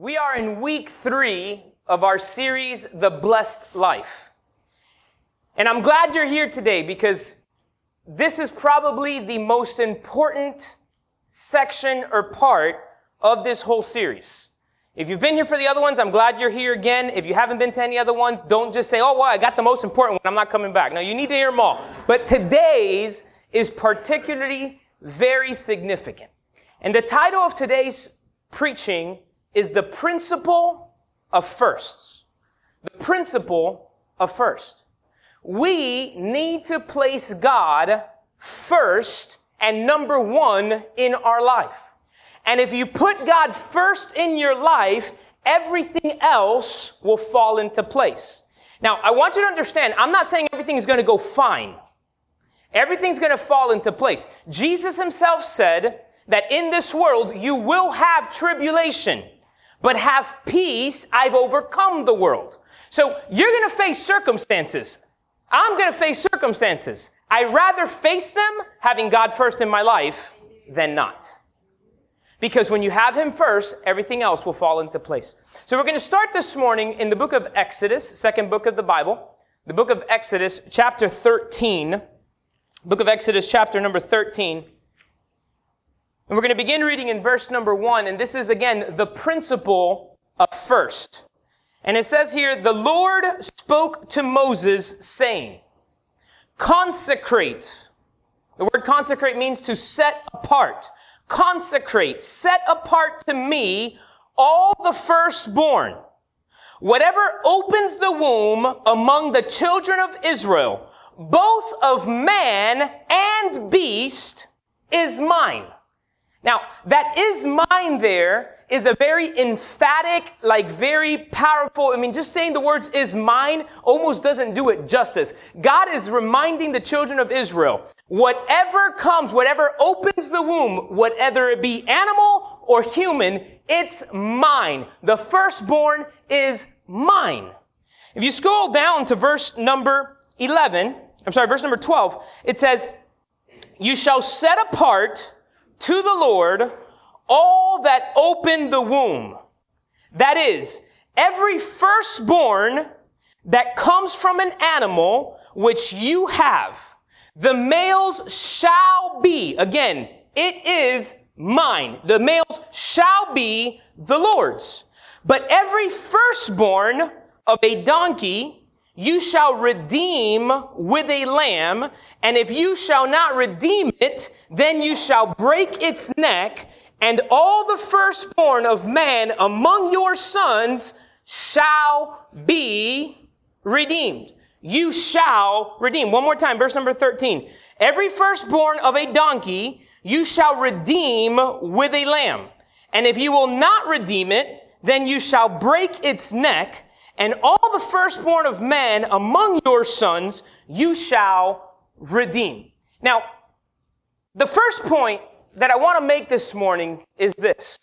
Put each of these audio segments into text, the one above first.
We are in week three of our series, The Blessed Life. And I'm glad you're here today because this is probably the most important section or part of this whole series. If you've been here for the other ones, I'm glad you're here again. If you haven't been to any other ones, don't just say, oh, well, I got the most important one. I'm not coming back. No, you need to hear them all. But today's is particularly very significant. And the title of today's preaching is the principle of firsts. The principle of first. We need to place God first and number one in our life. And if you put God first in your life, everything else will fall into place. Now, I want you to understand, I'm not saying everything is going to go fine. Everything's going to fall into place. Jesus himself said that in this world you will have tribulation but have peace. I've overcome the world. So you're going to face circumstances. I'm going to face circumstances. I rather face them having God first in my life than not. Because when you have Him first, everything else will fall into place. So we're going to start this morning in the book of Exodus, second book of the Bible, the book of Exodus, chapter 13. Book of Exodus, chapter number 13. And we're going to begin reading in verse number one, and this is again the principle of first. And it says here, the Lord spoke to Moses saying, consecrate. The word consecrate means to set apart. Consecrate, set apart to me all the firstborn. Whatever opens the womb among the children of Israel, both of man and beast, is mine. Now, that is mine there is a very emphatic, like very powerful. I mean, just saying the words is mine almost doesn't do it justice. God is reminding the children of Israel, whatever comes, whatever opens the womb, whatever it be animal or human, it's mine. The firstborn is mine. If you scroll down to verse number 11, I'm sorry, verse number 12, it says, you shall set apart to the Lord all that open the womb. That is, every firstborn that comes from an animal which you have, the males shall be, again, it is mine. The males shall be the Lord's. But every firstborn of a donkey you shall redeem with a lamb, and if you shall not redeem it, then you shall break its neck, and all the firstborn of man among your sons shall be redeemed. You shall redeem. One more time, verse number 13. Every firstborn of a donkey you shall redeem with a lamb. And if you will not redeem it, then you shall break its neck, and all the firstborn of men among your sons you shall redeem. Now, the first point that I want to make this morning is this.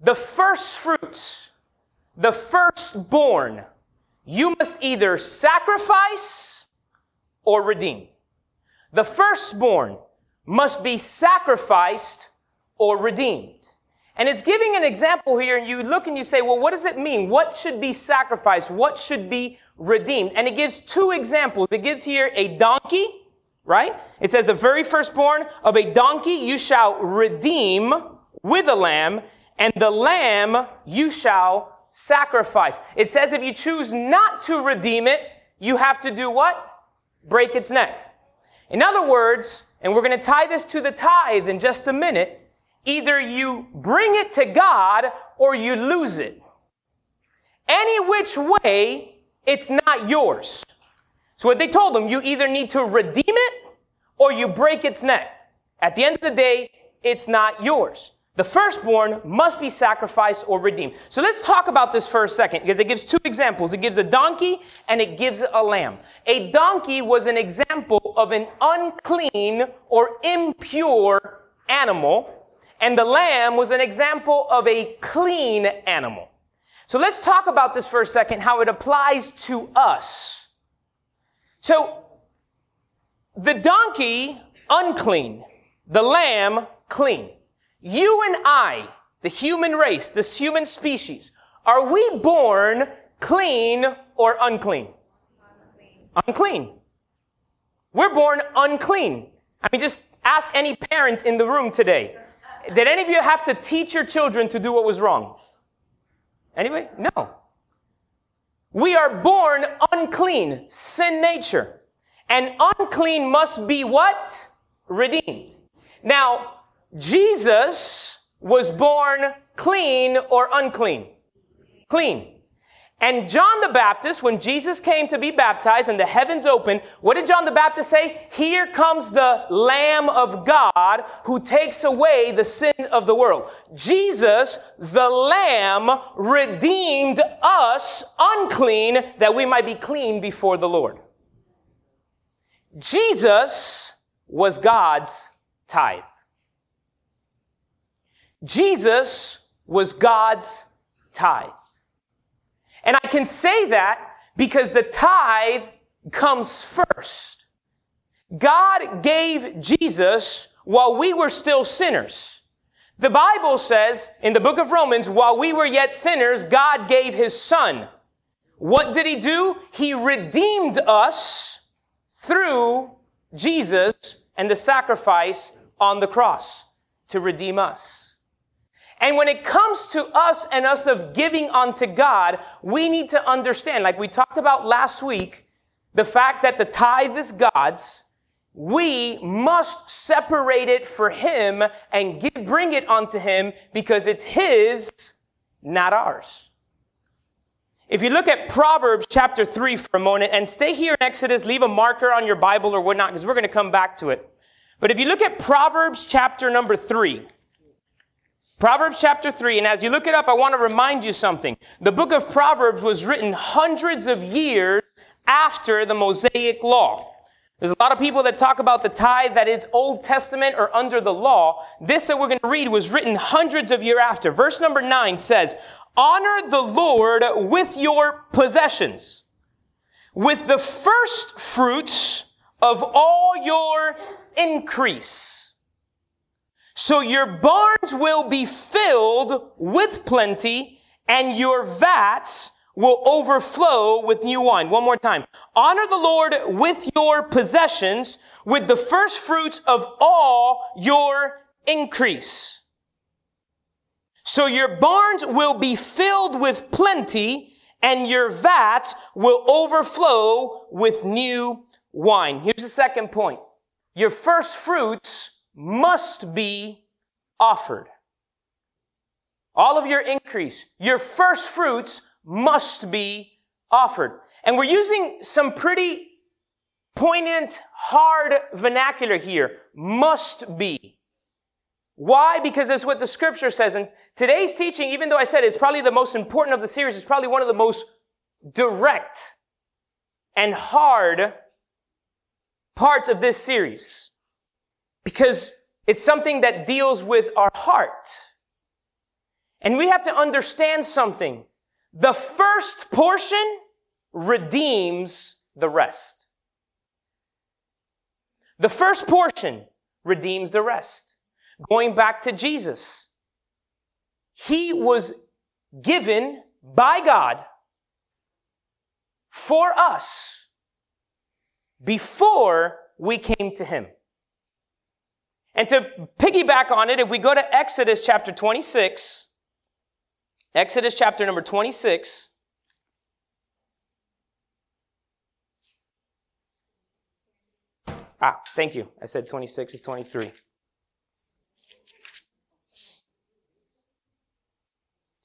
The first fruits, the firstborn, you must either sacrifice or redeem. The firstborn must be sacrificed or redeemed. And it's giving an example here, and you look and you say, well, what does it mean? What should be sacrificed? What should be redeemed? And it gives two examples. It gives here a donkey, right? It says, the very firstborn of a donkey you shall redeem with a lamb, and the lamb you shall sacrifice. It says if you choose not to redeem it, you have to do what? Break its neck. In other words, and we're going to tie this to the tithe in just a minute, Either you bring it to God or you lose it. Any which way, it's not yours. So what they told them, you either need to redeem it or you break its neck. At the end of the day, it's not yours. The firstborn must be sacrificed or redeemed. So let's talk about this for a second because it gives two examples. It gives a donkey and it gives a lamb. A donkey was an example of an unclean or impure animal and the lamb was an example of a clean animal. So let's talk about this for a second, how it applies to us. So, the donkey, unclean. The lamb, clean. You and I, the human race, this human species, are we born clean or unclean? Unclean. unclean. We're born unclean. I mean, just ask any parent in the room today. Did any of you have to teach your children to do what was wrong? Anybody? No. We are born unclean, sin nature. And unclean must be what? Redeemed. Now, Jesus was born clean or unclean? Clean. And John the Baptist, when Jesus came to be baptized and the heavens opened, what did John the Baptist say? Here comes the Lamb of God who takes away the sin of the world. Jesus, the Lamb, redeemed us unclean that we might be clean before the Lord. Jesus was God's tithe. Jesus was God's tithe. And I can say that because the tithe comes first. God gave Jesus while we were still sinners. The Bible says in the book of Romans, while we were yet sinners, God gave his son. What did he do? He redeemed us through Jesus and the sacrifice on the cross to redeem us. And when it comes to us and us of giving unto God, we need to understand, like we talked about last week, the fact that the tithe is God's. We must separate it for Him and give, bring it unto Him because it's His, not ours. If you look at Proverbs chapter 3 for a moment and stay here in Exodus, leave a marker on your Bible or whatnot because we're going to come back to it. But if you look at Proverbs chapter number 3, Proverbs chapter 3, and as you look it up, I want to remind you something. The book of Proverbs was written hundreds of years after the Mosaic law. There's a lot of people that talk about the tithe that is Old Testament or under the law. This that we're going to read was written hundreds of years after. Verse number 9 says, Honor the Lord with your possessions, with the first fruits of all your increase. So your barns will be filled with plenty and your vats will overflow with new wine. One more time. Honor the Lord with your possessions, with the first fruits of all your increase. So your barns will be filled with plenty and your vats will overflow with new wine. Here's the second point. Your first fruits must be offered. All of your increase, your first fruits must be offered. And we're using some pretty poignant, hard vernacular here. Must be. Why? Because that's what the scripture says. And today's teaching, even though I said it's probably the most important of the series, is probably one of the most direct and hard parts of this series because it's something that deals with our heart. And we have to understand something. The first portion redeems the rest. The first portion redeems the rest. Going back to Jesus, he was given by God for us before we came to him. And to piggyback on it, if we go to Exodus chapter 26, Exodus chapter number 26, Ah, thank you. I said 26 is 23.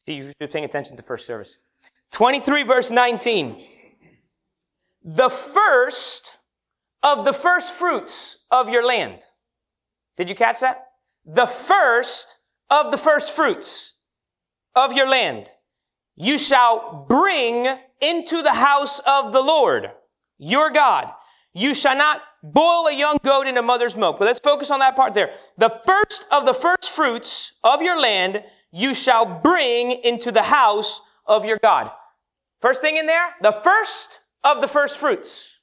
See, you should be paying attention to first service. 23 verse 19. The first of the first fruits of your land. Did you catch that? The first of the first fruits of your land you shall bring into the house of the Lord, your God. You shall not boil a young goat in a mother's milk. But let's focus on that part there. The first of the first fruits of your land you shall bring into the house of your God. First thing in there, the first of the first fruits.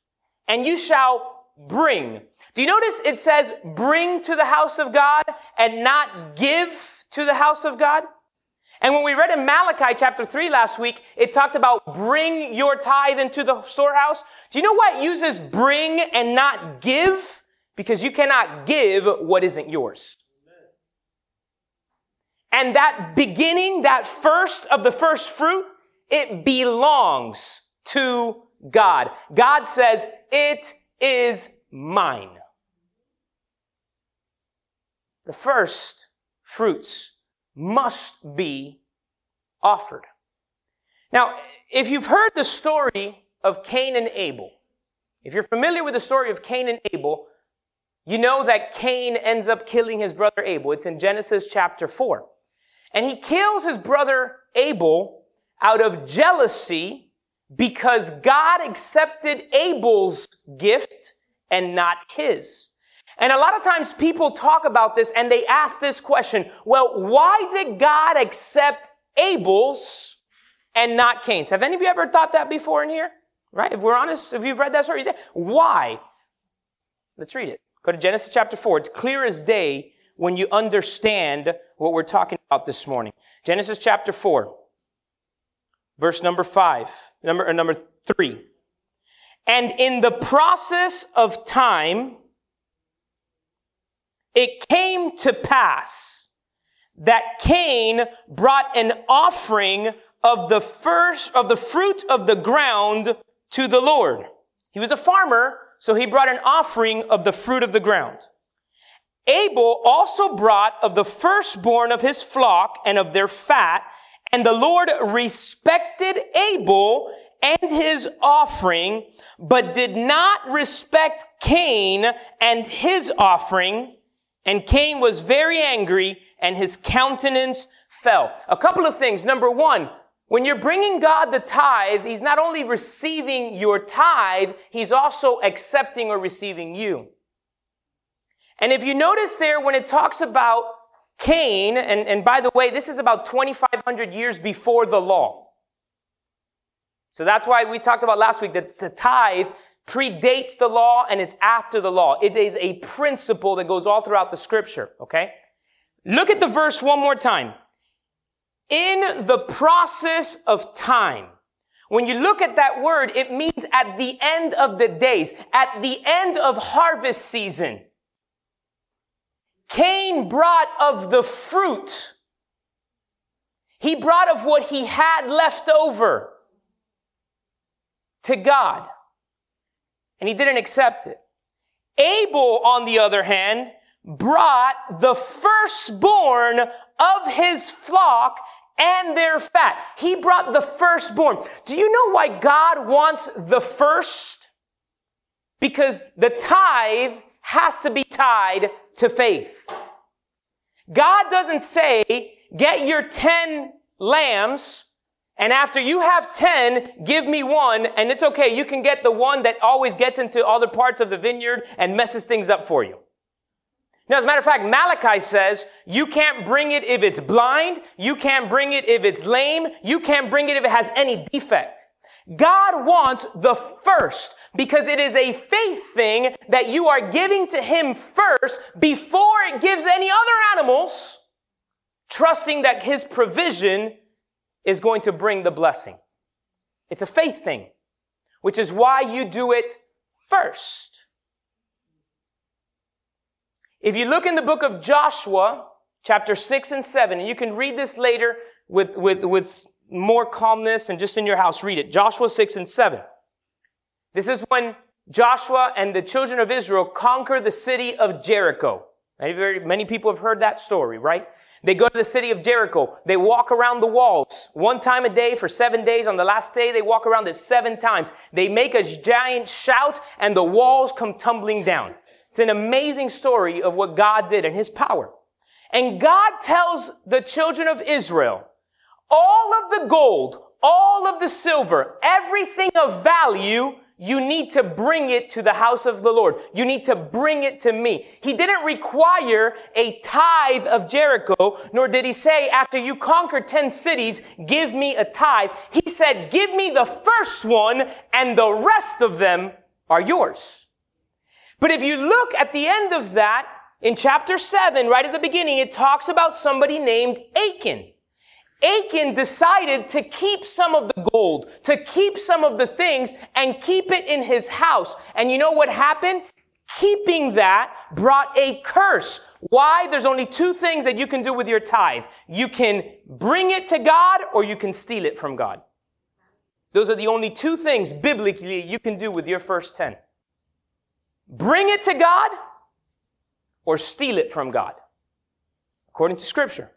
And you shall bring. Do you notice it says bring to the house of God and not give to the house of God? And when we read in Malachi chapter 3 last week, it talked about bring your tithe into the storehouse. Do you know why it uses bring and not give? Because you cannot give what isn't yours. And that beginning, that first of the first fruit, it belongs to God. God says, it is mine. The first fruits must be offered. Now, if you've heard the story of Cain and Abel, if you're familiar with the story of Cain and Abel, you know that Cain ends up killing his brother Abel. It's in Genesis chapter 4. And he kills his brother Abel out of jealousy because God accepted Abel's gift and not his. And a lot of times people talk about this and they ask this question, well, why did God accept Abel's and not Cain's? Have any of you ever thought that before in here? Right? If we're honest, if you've read that story, why? Let's read it. Go to Genesis chapter 4. It's clear as day when you understand what we're talking about this morning. Genesis chapter 4, verse number 5, number, uh, number 3. And in the process of time, it came to pass that Cain brought an offering of the first, of the fruit of the ground to the Lord. He was a farmer, so he brought an offering of the fruit of the ground. Abel also brought of the firstborn of his flock and of their fat, and the Lord respected Abel and his offering, but did not respect Cain and his offering. And Cain was very angry and his countenance fell. A couple of things. Number one, when you're bringing God the tithe, He's not only receiving your tithe, He's also accepting or receiving you. And if you notice there, when it talks about Cain, and, and by the way, this is about 2,500 years before the law. So that's why we talked about last week that the tithe predates the law and it's after the law. It is a principle that goes all throughout the scripture, okay? Look at the verse one more time. In the process of time. When you look at that word, it means at the end of the days, at the end of harvest season. Cain brought of the fruit. He brought of what he had left over to God and he didn't accept it. Abel, on the other hand, brought the firstborn of his flock and their fat. He brought the firstborn. Do you know why God wants the first? Because the tithe has to be tied to faith. God doesn't say, get your 10 lambs and after you have 10, give me one, and it's okay. You can get the one that always gets into other parts of the vineyard and messes things up for you. Now, as a matter of fact, Malachi says you can't bring it if it's blind. You can't bring it if it's lame. You can't bring it if it has any defect. God wants the first because it is a faith thing that you are giving to Him first before it gives any other animals, trusting that His provision is going to bring the blessing. It's a faith thing, which is why you do it first. If you look in the book of Joshua, chapter 6 and 7, and you can read this later with, with, with more calmness and just in your house, read it. Joshua 6 and 7. This is when Joshua and the children of Israel conquer the city of Jericho. Many people have heard that story, right? They go to the city of Jericho. They walk around the walls one time a day for seven days. On the last day, they walk around it seven times. They make a giant shout and the walls come tumbling down. It's an amazing story of what God did and his power. And God tells the children of Israel, all of the gold, all of the silver, everything of value you need to bring it to the house of the Lord. You need to bring it to me. He didn't require a tithe of Jericho, nor did he say, after you conquer 10 cities, give me a tithe. He said, give me the first one and the rest of them are yours. But if you look at the end of that, in chapter 7, right at the beginning, it talks about somebody named Achan. Achan decided to keep some of the gold, to keep some of the things and keep it in his house. And you know what happened? Keeping that brought a curse. Why? There's only two things that you can do with your tithe. You can bring it to God or you can steal it from God. Those are the only two things biblically you can do with your first 10. Bring it to God or steal it from God. According to scripture.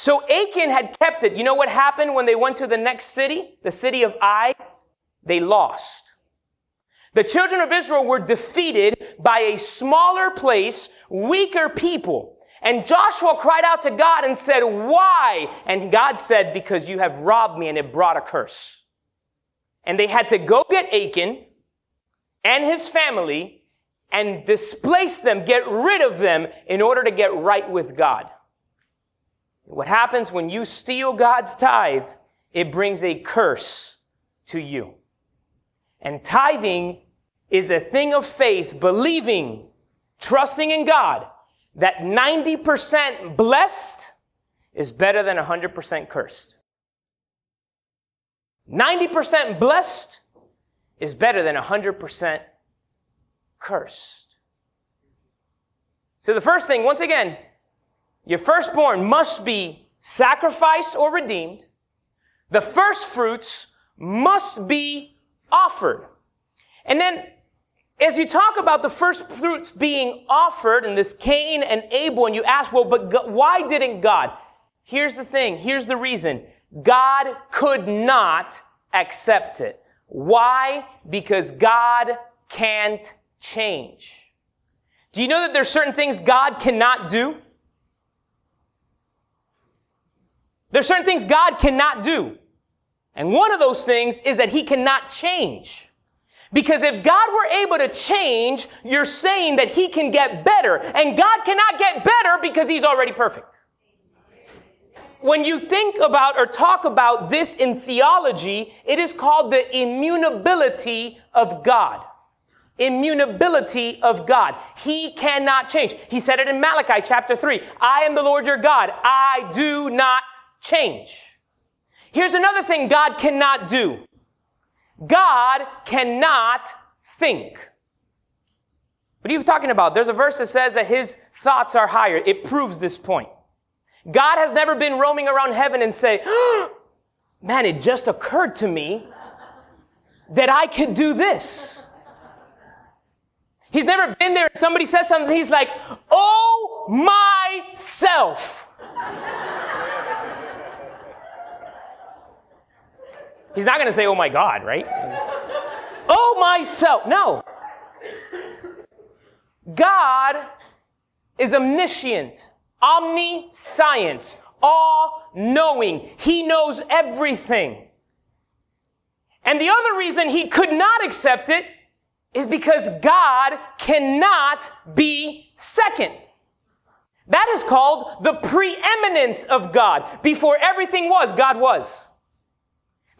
So Achan had kept it. You know what happened when they went to the next city? The city of Ai? They lost. The children of Israel were defeated by a smaller place, weaker people. And Joshua cried out to God and said, why? And God said, because you have robbed me and it brought a curse. And they had to go get Achan and his family and displace them, get rid of them in order to get right with God. What happens when you steal God's tithe, it brings a curse to you. And tithing is a thing of faith, believing, trusting in God that 90% blessed is better than 100% cursed. 90% blessed is better than 100% cursed. So the first thing, once again, your firstborn must be sacrificed or redeemed. The first fruits must be offered. And then, as you talk about the first fruits being offered and this Cain and Abel, and you ask, well, but why didn't God? Here's the thing. Here's the reason. God could not accept it. Why? Because God can't change. Do you know that there's certain things God cannot do? There's certain things God cannot do. And one of those things is that he cannot change. Because if God were able to change, you're saying that he can get better. And God cannot get better because he's already perfect. When you think about or talk about this in theology, it is called the immutability of God. Immutability of God. He cannot change. He said it in Malachi chapter 3. I am the Lord your God. I do not change. Here's another thing God cannot do. God cannot think. What are you talking about? There's a verse that says that his thoughts are higher. It proves this point. God has never been roaming around heaven and say, man, it just occurred to me that I could do this. He's never been there. Somebody says something. He's like, oh myself. He's not going to say, oh my God, right? oh myself. No. God is omniscient, omniscience, all knowing. He knows everything. And the other reason he could not accept it is because God cannot be second. That is called the preeminence of God. Before everything was, God was.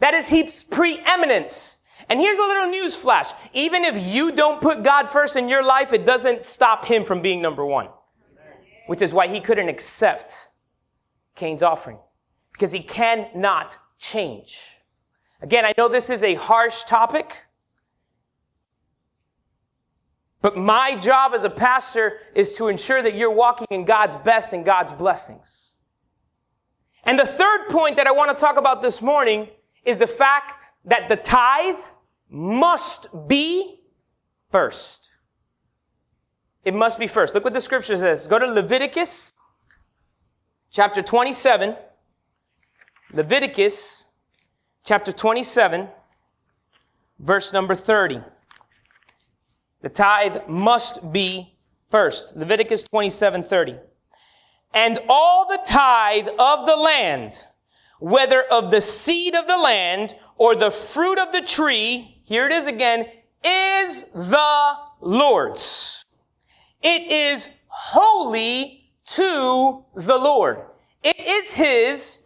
That is He's preeminence. And here's a little news flash. Even if you don't put God first in your life, it doesn't stop him from being number one. Which is why he couldn't accept Cain's offering. Because he cannot change. Again, I know this is a harsh topic. But my job as a pastor is to ensure that you're walking in God's best and God's blessings. And the third point that I want to talk about this morning is the fact that the tithe must be first. It must be first. Look what the scripture says. Go to Leviticus chapter 27. Leviticus chapter 27, verse number 30. The tithe must be first. Leviticus 27, 30. And all the tithe of the land, whether of the seed of the land or the fruit of the tree, here it is again, is the Lord's. It is holy to the Lord. It is His.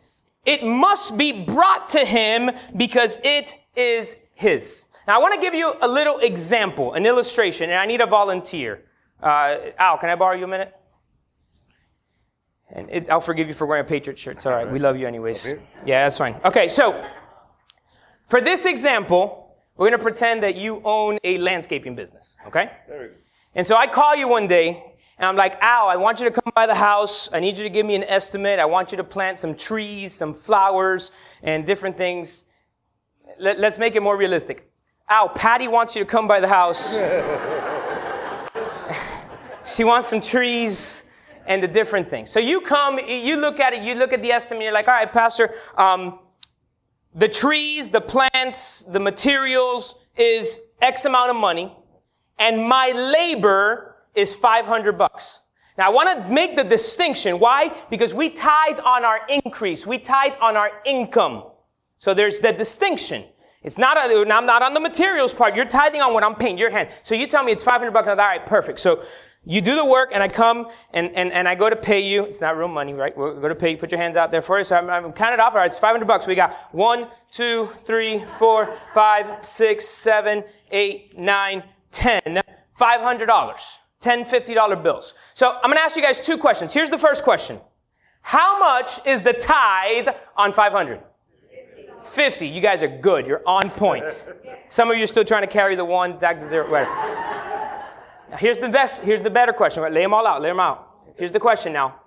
It must be brought to Him because it is His. Now I want to give you a little example, an illustration, and I need a volunteer. Uh, Al, can I borrow you a minute? And it, I'll forgive you for wearing a Patriot shirt. It's all right. We love you anyways. Yeah, that's fine. Okay, so for this example, we're going to pretend that you own a landscaping business. Okay? And so I call you one day and I'm like, Al, I want you to come by the house. I need you to give me an estimate. I want you to plant some trees, some flowers, and different things. Let, us make it more realistic. Al, Patty wants you to come by the house. she wants some trees and the different things. So you come, you look at it, you look at the estimate, you're like, all right, Pastor, um, the trees, the plants, the materials is X amount of money, and my labor is 500 bucks. Now I want to make the distinction. Why? Because we tithe on our increase. We tithe on our income. So there's the distinction. It's not, a, I'm not on the materials part. You're tithing on what I'm paying your hand. So you tell me it's 500 bucks. All right, perfect. So you do the work and I come and, and, and I go to pay you. It's not real money, right? We're going to pay you. Put your hands out there for you. So I'm, I'm counted off. All right, it's 500 bucks. We got one, two, three, four, five, six, seven, eight, nine, ten, $500. 10 $50 bills. So I'm going to ask you guys two questions. Here's the first question. How much is the tithe on 500? 50. You guys are good. You're on point. Some of you are still trying to carry the one, back to zero. Whatever. Now here's the best, here's the better question. Right? Lay them all out. Lay them out. Here's the question now.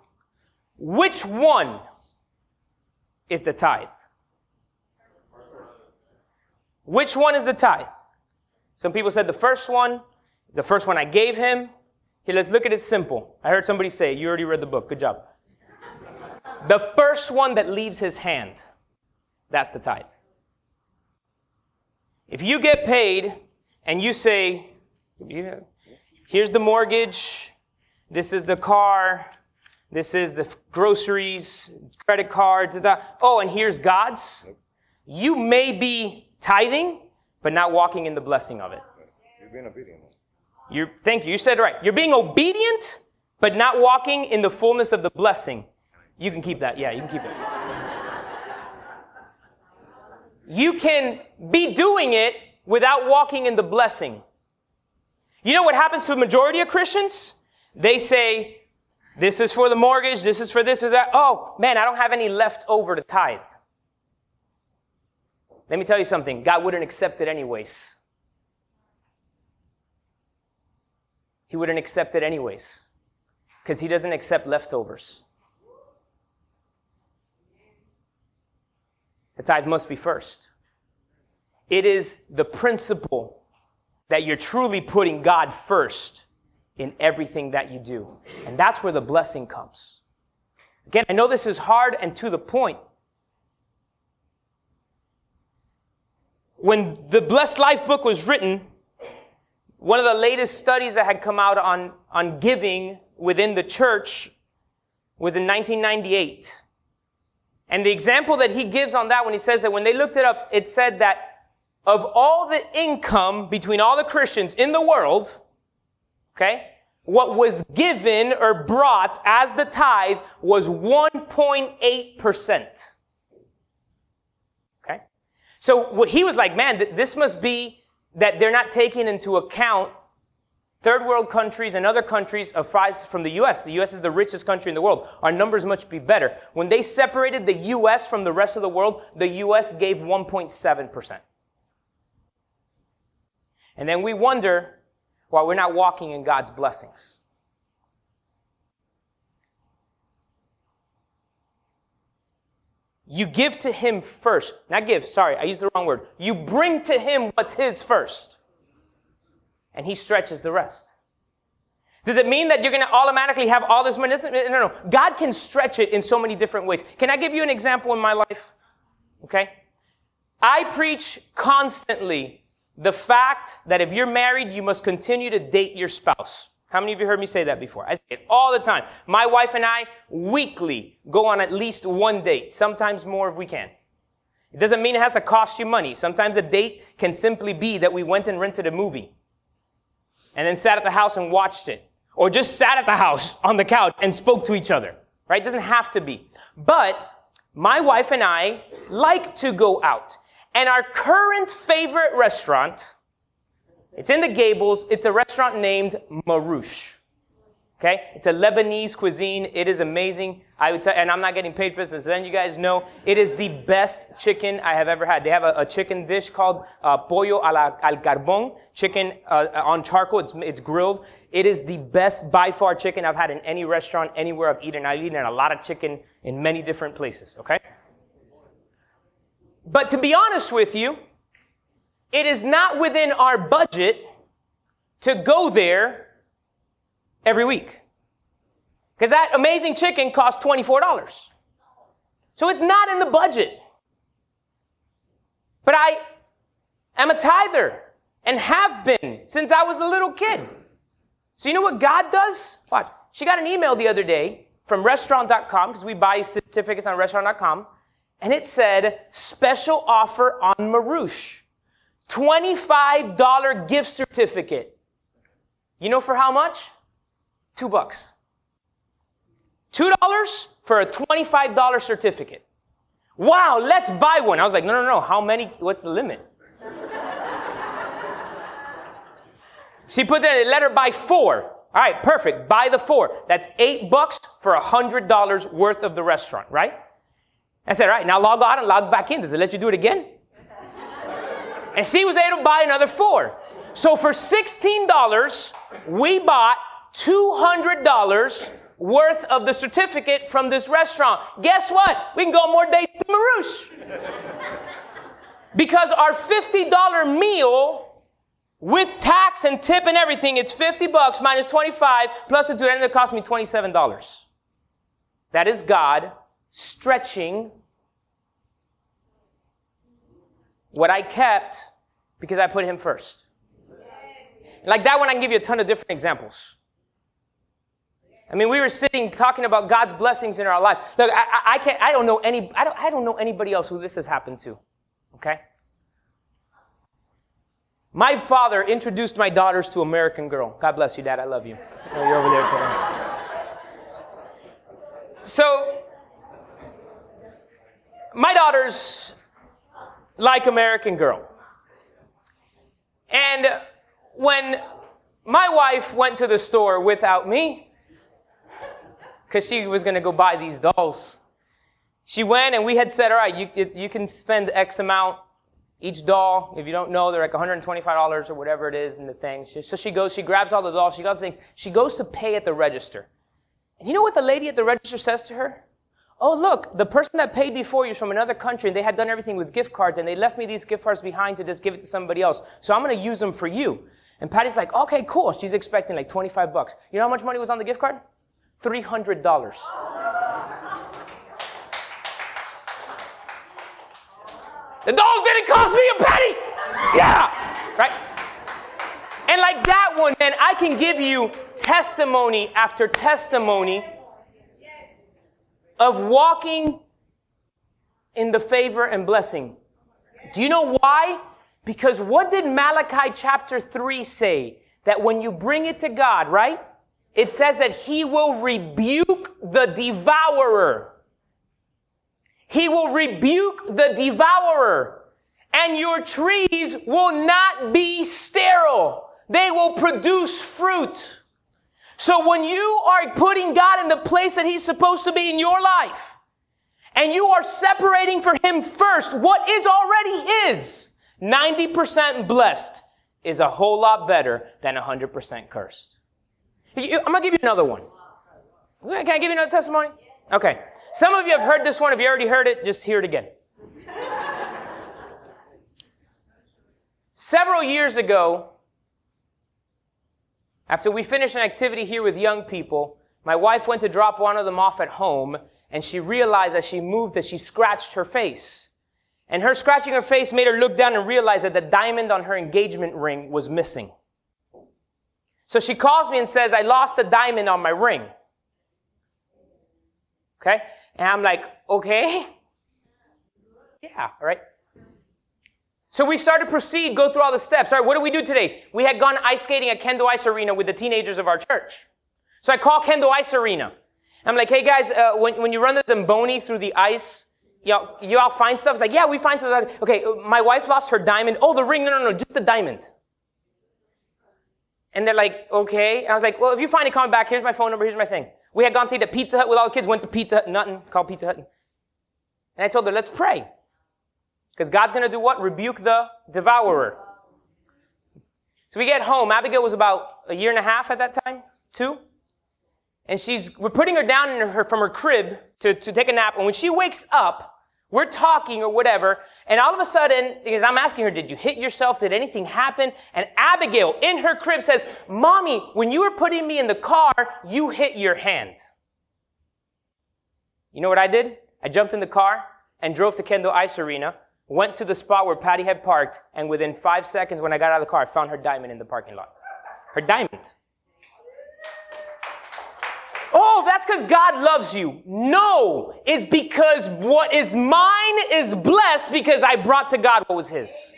Which one is the tithe? Which one is the tithe? Some people said the first one, the first one I gave him, here, let's look at it simple. I heard somebody say, you already read the book. Good job. the first one that leaves his hand, that's the tithe. If you get paid and you say, here's the mortgage, this is the car, this is the groceries, credit cards, oh, and here's God's, you may be tithing, but not walking in the blessing of it. You're being obedient. You're, thank you. You said right. You're being obedient, but not walking in the fullness of the blessing. You can keep that. Yeah, you can keep it. you can be doing it without walking in the blessing. You know what happens to a majority of Christians? They say, this is for the mortgage, this is for this, is that. Oh, man, I don't have any left over to tithe. Let me tell you something. God wouldn't accept it anyways. he wouldn't accept it anyways because he doesn't accept leftovers. The tithe must be first. It is the principle that you're truly putting God first in everything that you do. And that's where the blessing comes. Again, I know this is hard and to the point. When the Blessed Life book was written, one of the latest studies that had come out on, on giving within the church was in 1998. And the example that he gives on that when he says that when they looked it up, it said that of all the income between all the Christians in the world, okay, what was given or brought as the tithe was 1.8%. Okay? So what he was like, man, this must be that they're not taking into account third world countries and other countries of fries from the US. The US is the richest country in the world. Our numbers must be better. When they separated the US from the rest of the world, the US gave 1.7%. And then we wonder why we're not walking in God's blessings. You give to him first. Not give, sorry, I used the wrong word. You bring to him what's his first. And he stretches the rest. Does it mean that you're going to automatically have all this money? No, no, no. God can stretch it in so many different ways. Can I give you an example in my life? Okay. I preach constantly the fact that if you're married, you must continue to date your spouse. How many of you heard me say that before? I say it all the time. My wife and I weekly go on at least one date, sometimes more if we can. It doesn't mean it has to cost you money. Sometimes a date can simply be that we went and rented a movie and then sat at the house and watched it. Or just sat at the house on the couch and spoke to each other. Right? It doesn't have to be. But my wife and I like to go out. And our current favorite restaurant it's in the Gables. It's a restaurant named Maroosh. Okay? It's a Lebanese cuisine. It is amazing. I would tell, and I'm not getting paid for this, so then you guys know it is the best chicken I have ever had. They have a, a chicken dish called uh, pollo la, al carbón, chicken uh, on charcoal. It's, it's grilled. It is the best by far chicken I've had in any restaurant anywhere I've eaten. I've eaten a lot of chicken in many different places. Okay? But to be honest with you, it is not within our budget to go there every week. Because that amazing chicken costs $24. So it's not in the budget. But I am a tither and have been since I was a little kid. So you know what God does? Watch. She got an email the other day from restaurant.com because we buy certificates on restaurant.com and it said special offer on Maroosh. $25 gift certificate. You know for how much? Two bucks. Two dollars for a $25 certificate. Wow, let's buy one. I was like, no, no, no. How many? What's the limit? she put there, let her buy four. All right, perfect. Buy the four. That's eight bucks for a hundred dollars worth of the restaurant, right? I said, all right, now log out and log back in. Does it let you do it again? and she was able to buy another four. So for $16, we bought $200 worth of the certificate from this restaurant. Guess what? We can go more dates to Maroosh. because our $50 meal with tax and tip and everything, it's 50 bucks minus 25 plus the two, and it cost me $27. That is God stretching what I kept because I put him first. Like that one, I can give you a ton of different examples. I mean, we were sitting talking about God's blessings in our lives. Look, I, I can't, I don't know any, I don't, I don't know anybody else who this has happened to. Okay? My father introduced my daughters to American Girl. God bless you, Dad. I love you. Oh, you're over there today. So, my daughters like American Girl. And when my wife went to the store without me, because she was going to go buy these dolls. She went and we had said, all right, you, you can spend X amount each doll. If you don't know, they're like $125 or whatever it is in the thing. So she goes, she grabs all the dolls, she grabs things. She goes to pay at the register. And you know what the lady at the register says to her? Oh, look, the person that paid before you is from another country and they had done everything with gift cards and they left me these gift cards behind to just give it to somebody else. So I'm going to use them for you. And Patty's like, okay, cool. She's expecting like 25 bucks. You know how much money was on the gift card? $300. The dolls didn't cost me a penny. Yeah. Right? And like that one, man, I can give you testimony after testimony of walking in the favor and blessing. Do you know why? Because what did Malachi chapter 3 say? That when you bring it to God, right? it says that he will rebuke the devourer. He will rebuke the devourer. And your trees will not be sterile. They will produce fruit. So when you are putting God in the place that He's supposed to be in your life, and you are separating for Him first what is already His, 90% blessed is a whole lot better than 100% cursed. I'm to give you another one. Can I give you another testimony? Okay. Some of you have heard this one. If you already heard it, just hear it again. Several years ago, after we finished an activity here with young people, my wife went to drop one of them off at home, and she realized as she moved that she scratched her face. And her scratching her face made her look down and realize that the diamond on her engagement ring was missing. So she calls me and says, I lost a diamond on my ring. Okay? And I'm like, okay. Yeah, all right. So we started to proceed, go through all the steps. All right, what do we do today? We had gone ice skating at Kendall Ice Arena with the teenagers of our church. So I call Kendall Ice Arena. I'm like, hey guys, uh, when, when you run the Zamboni through the ice, y'all, you all find stuff? It's like, yeah, we find stuff. Okay, my wife lost her diamond. Oh, the ring. No, no, no, just the diamond. And they're like, okay. And I was like, well, if you finally call me back, here's my phone number, here's my thing. We had gone to the Pizza Hut with all the kids, went to Pizza Hut, nothing, called Pizza Hut. And I told her, let's pray. Because God's gonna do what? Rebuke the devourer. So we get home. Abigail was about a year and a half at that time, two. And she's, we're putting her down her, from her crib to, to take a nap. And when she wakes up, we're talking or whatever, and all of a sudden, because I'm asking her, did you hit yourself? Did anything happen? And Abigail in her crib says, Mommy, when you were putting me in the car, you hit your hand. You know what I did? I jumped in the car and drove to Kendall Ice Arena, went to the spot where Patty had parked, and within five seconds when I got out of the car, I found her diamond in the parking lot. Her diamond. Oh, that's because God loves you. No, it's because what is mine is blessed because I brought to God what was His.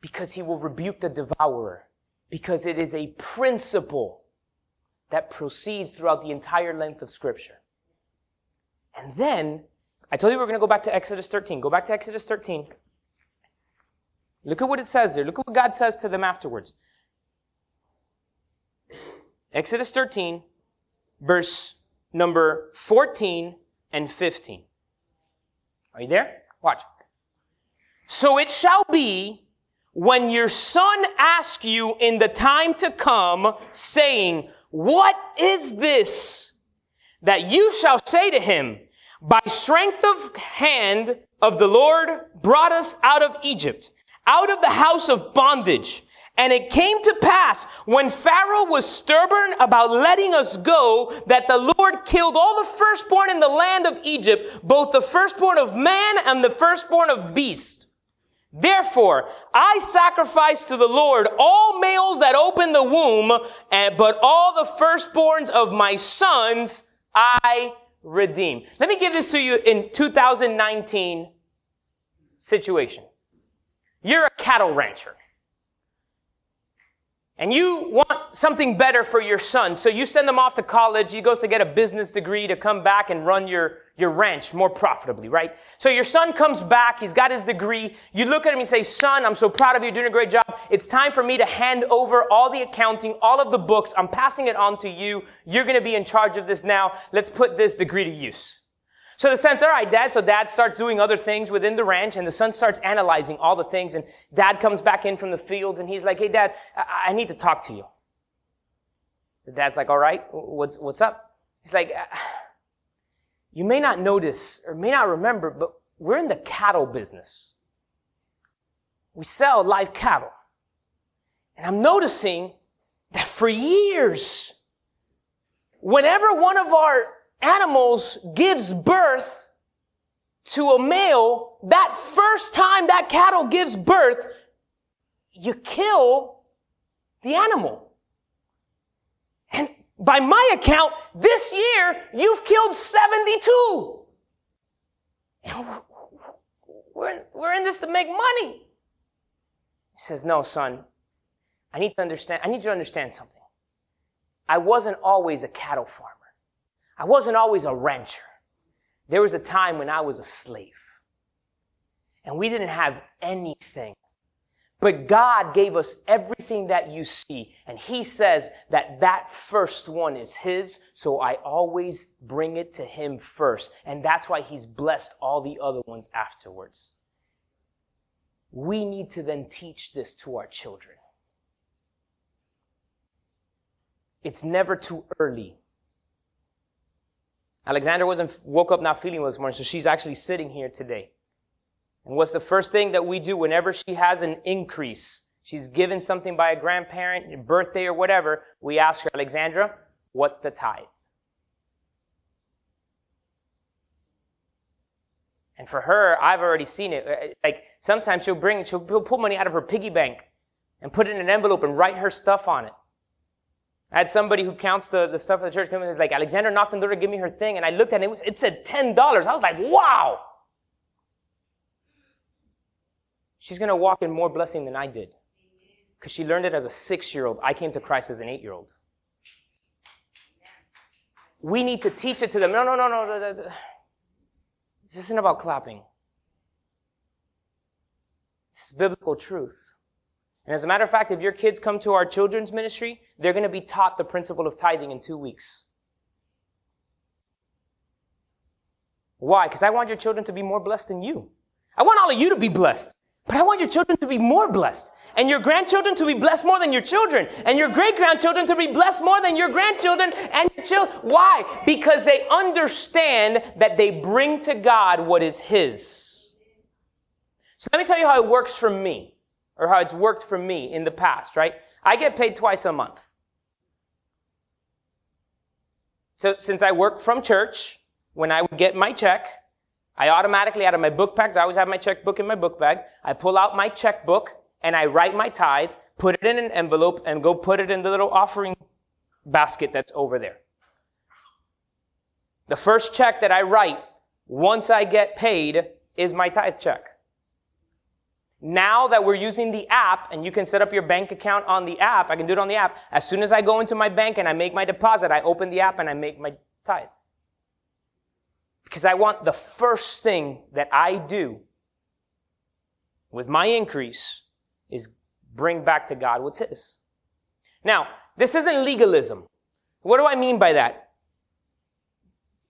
Because He will rebuke the devourer. Because it is a principle that proceeds throughout the entire length of Scripture. And then, I told you we are going to go back to Exodus 13. Go back to Exodus 13. Look at what it says there. Look at what God says to them afterwards. Exodus 13, verse number 14 and 15. Are you there? Watch. So it shall be when your son asks you in the time to come, saying, What is this? That you shall say to him, By strength of hand of the Lord brought us out of Egypt, out of the house of bondage. And it came to pass when Pharaoh was stubborn about letting us go that the Lord killed all the firstborn in the land of Egypt, both the firstborn of man and the firstborn of beast. Therefore, I sacrifice to the Lord all males that open the womb, eh, but all the firstborns of my sons I redeem. Let me give this to you in 2019 situation. You're a cattle rancher and you want something better for your son. So you send him off to college. He goes to get a business degree to come back and run your, your ranch more profitably, right? So your son comes back. He's got his degree. You look at him and say, son, I'm so proud of you. You're doing a great job. It's time for me to hand over all the accounting, all of the books. I'm passing it on to you. You're going to be in charge of this now. Let's put this degree to use. So the son's, all right, dad. So dad starts doing other things within the ranch and the son starts analyzing all the things and dad comes back in from the fields and he's like, hey, dad, I, I need to talk to you. The dad's like, all right, what's, what's up? He's like, uh, you may not notice or may not remember, but we're in the cattle business. We sell live cattle. And I'm noticing that for years, whenever one of our animals gives birth to a male, that first time that cattle gives birth, you kill the animal. And by my account, this year, you've killed 72. And we're in, we're in this to make money. He says, no, son, I need to understand, I need you to understand something. I wasn't always a cattle farmer. I wasn't always a rancher. There was a time when I was a slave. And we didn't have anything. But God gave us everything that you see. And He says that that first one is His. So I always bring it to Him first. And that's why He's blessed all the other ones afterwards. We need to then teach this to our children. It's never too early Alexandra wasn't woke up not feeling well this morning, so she's actually sitting here today. And what's the first thing that we do whenever she has an increase? She's given something by a grandparent, birthday or whatever. We ask her, Alexandra, what's the tithe? And for her, I've already seen it. Uh, like sometimes she'll bring, she'll pull money out of her piggy bank and put it in an envelope and write her stuff on it. I had somebody who counts the, the stuff at the church come in and is like, Alexandra knocked on the door to give me her thing. And I looked at it, it, was, it said $10. I was like, wow. She's going to walk in more blessing than I did. Because she learned it as a six year old. I came to Christ as an eight year old. We need to teach it to them. No, no, no, no. This isn't about clapping. It's biblical truth. And as a matter of fact, if your kids come to our children's ministry, they're going to be taught the principle of tithing in two weeks. Why? Because I want your children to be more blessed than you. I want all of you to be blessed. But I want your children to be more blessed. And your grandchildren to be blessed more than your children. And your great grandchildren to be blessed more than your grandchildren and your children. Why? Because they understand that they bring to God what is His. So let me tell you how it works for me, or how it's worked for me in the past, right? I get paid twice a month. So since I work from church, when I would get my check, I automatically, out of my book bags, I always have my checkbook in my book bag. I pull out my checkbook and I write my tithe, put it in an envelope, and go put it in the little offering basket that's over there. The first check that I write once I get paid is my tithe check. Now that we're using the app and you can set up your bank account on the app, I can do it on the app. As soon as I go into my bank and I make my deposit, I open the app and I make my tithe. Because I want the first thing that I do with my increase is bring back to God what's His. Now, this isn't legalism. What do I mean by that?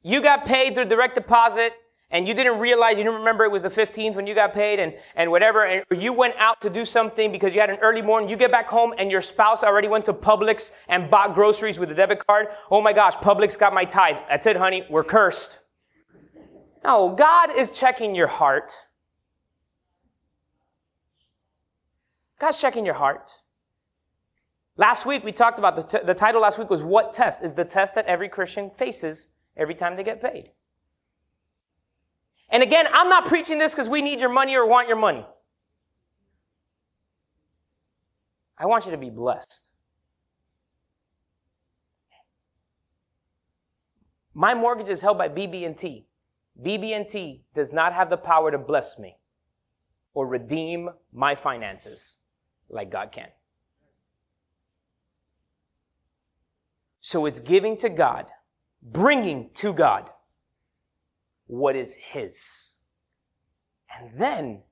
You got paid through direct deposit and you didn't realize, you didn't remember it was the 15th when you got paid and, and whatever, and you went out to do something because you had an early morning, you get back home and your spouse already went to Publix and bought groceries with a debit card. Oh my gosh, Publix got my tithe. That's it, honey. We're cursed. No, God is checking your heart. God's checking your heart. Last week we talked about the, t- the title last week was What Test? Is the test that every Christian faces every time they get paid. And again, I'm not preaching this because we need your money or want your money. I want you to be blessed. My mortgage is held by BB&T. BB&T does not have the power to bless me or redeem my finances like God can. So it's giving to God, bringing to God what is His. And then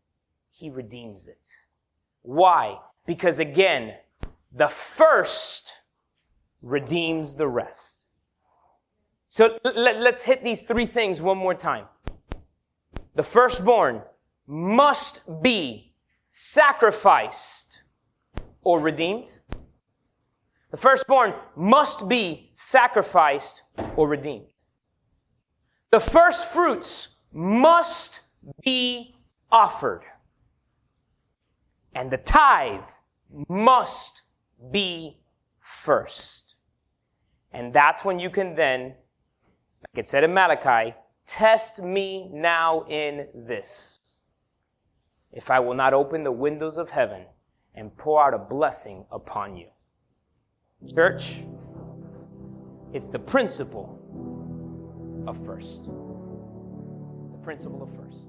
He redeems it. Why? Because again, the first redeems the rest. So let, us hit these three things one more time. The firstborn must be sacrificed or redeemed. The firstborn must be sacrificed or redeemed. The first fruits must be offered. And the tithe must be first. And that's when you can then like it said in Malachi, test me now in this. If I will not open the windows of heaven and pour out a blessing upon you. Church, it's the principle of first. The principle of first.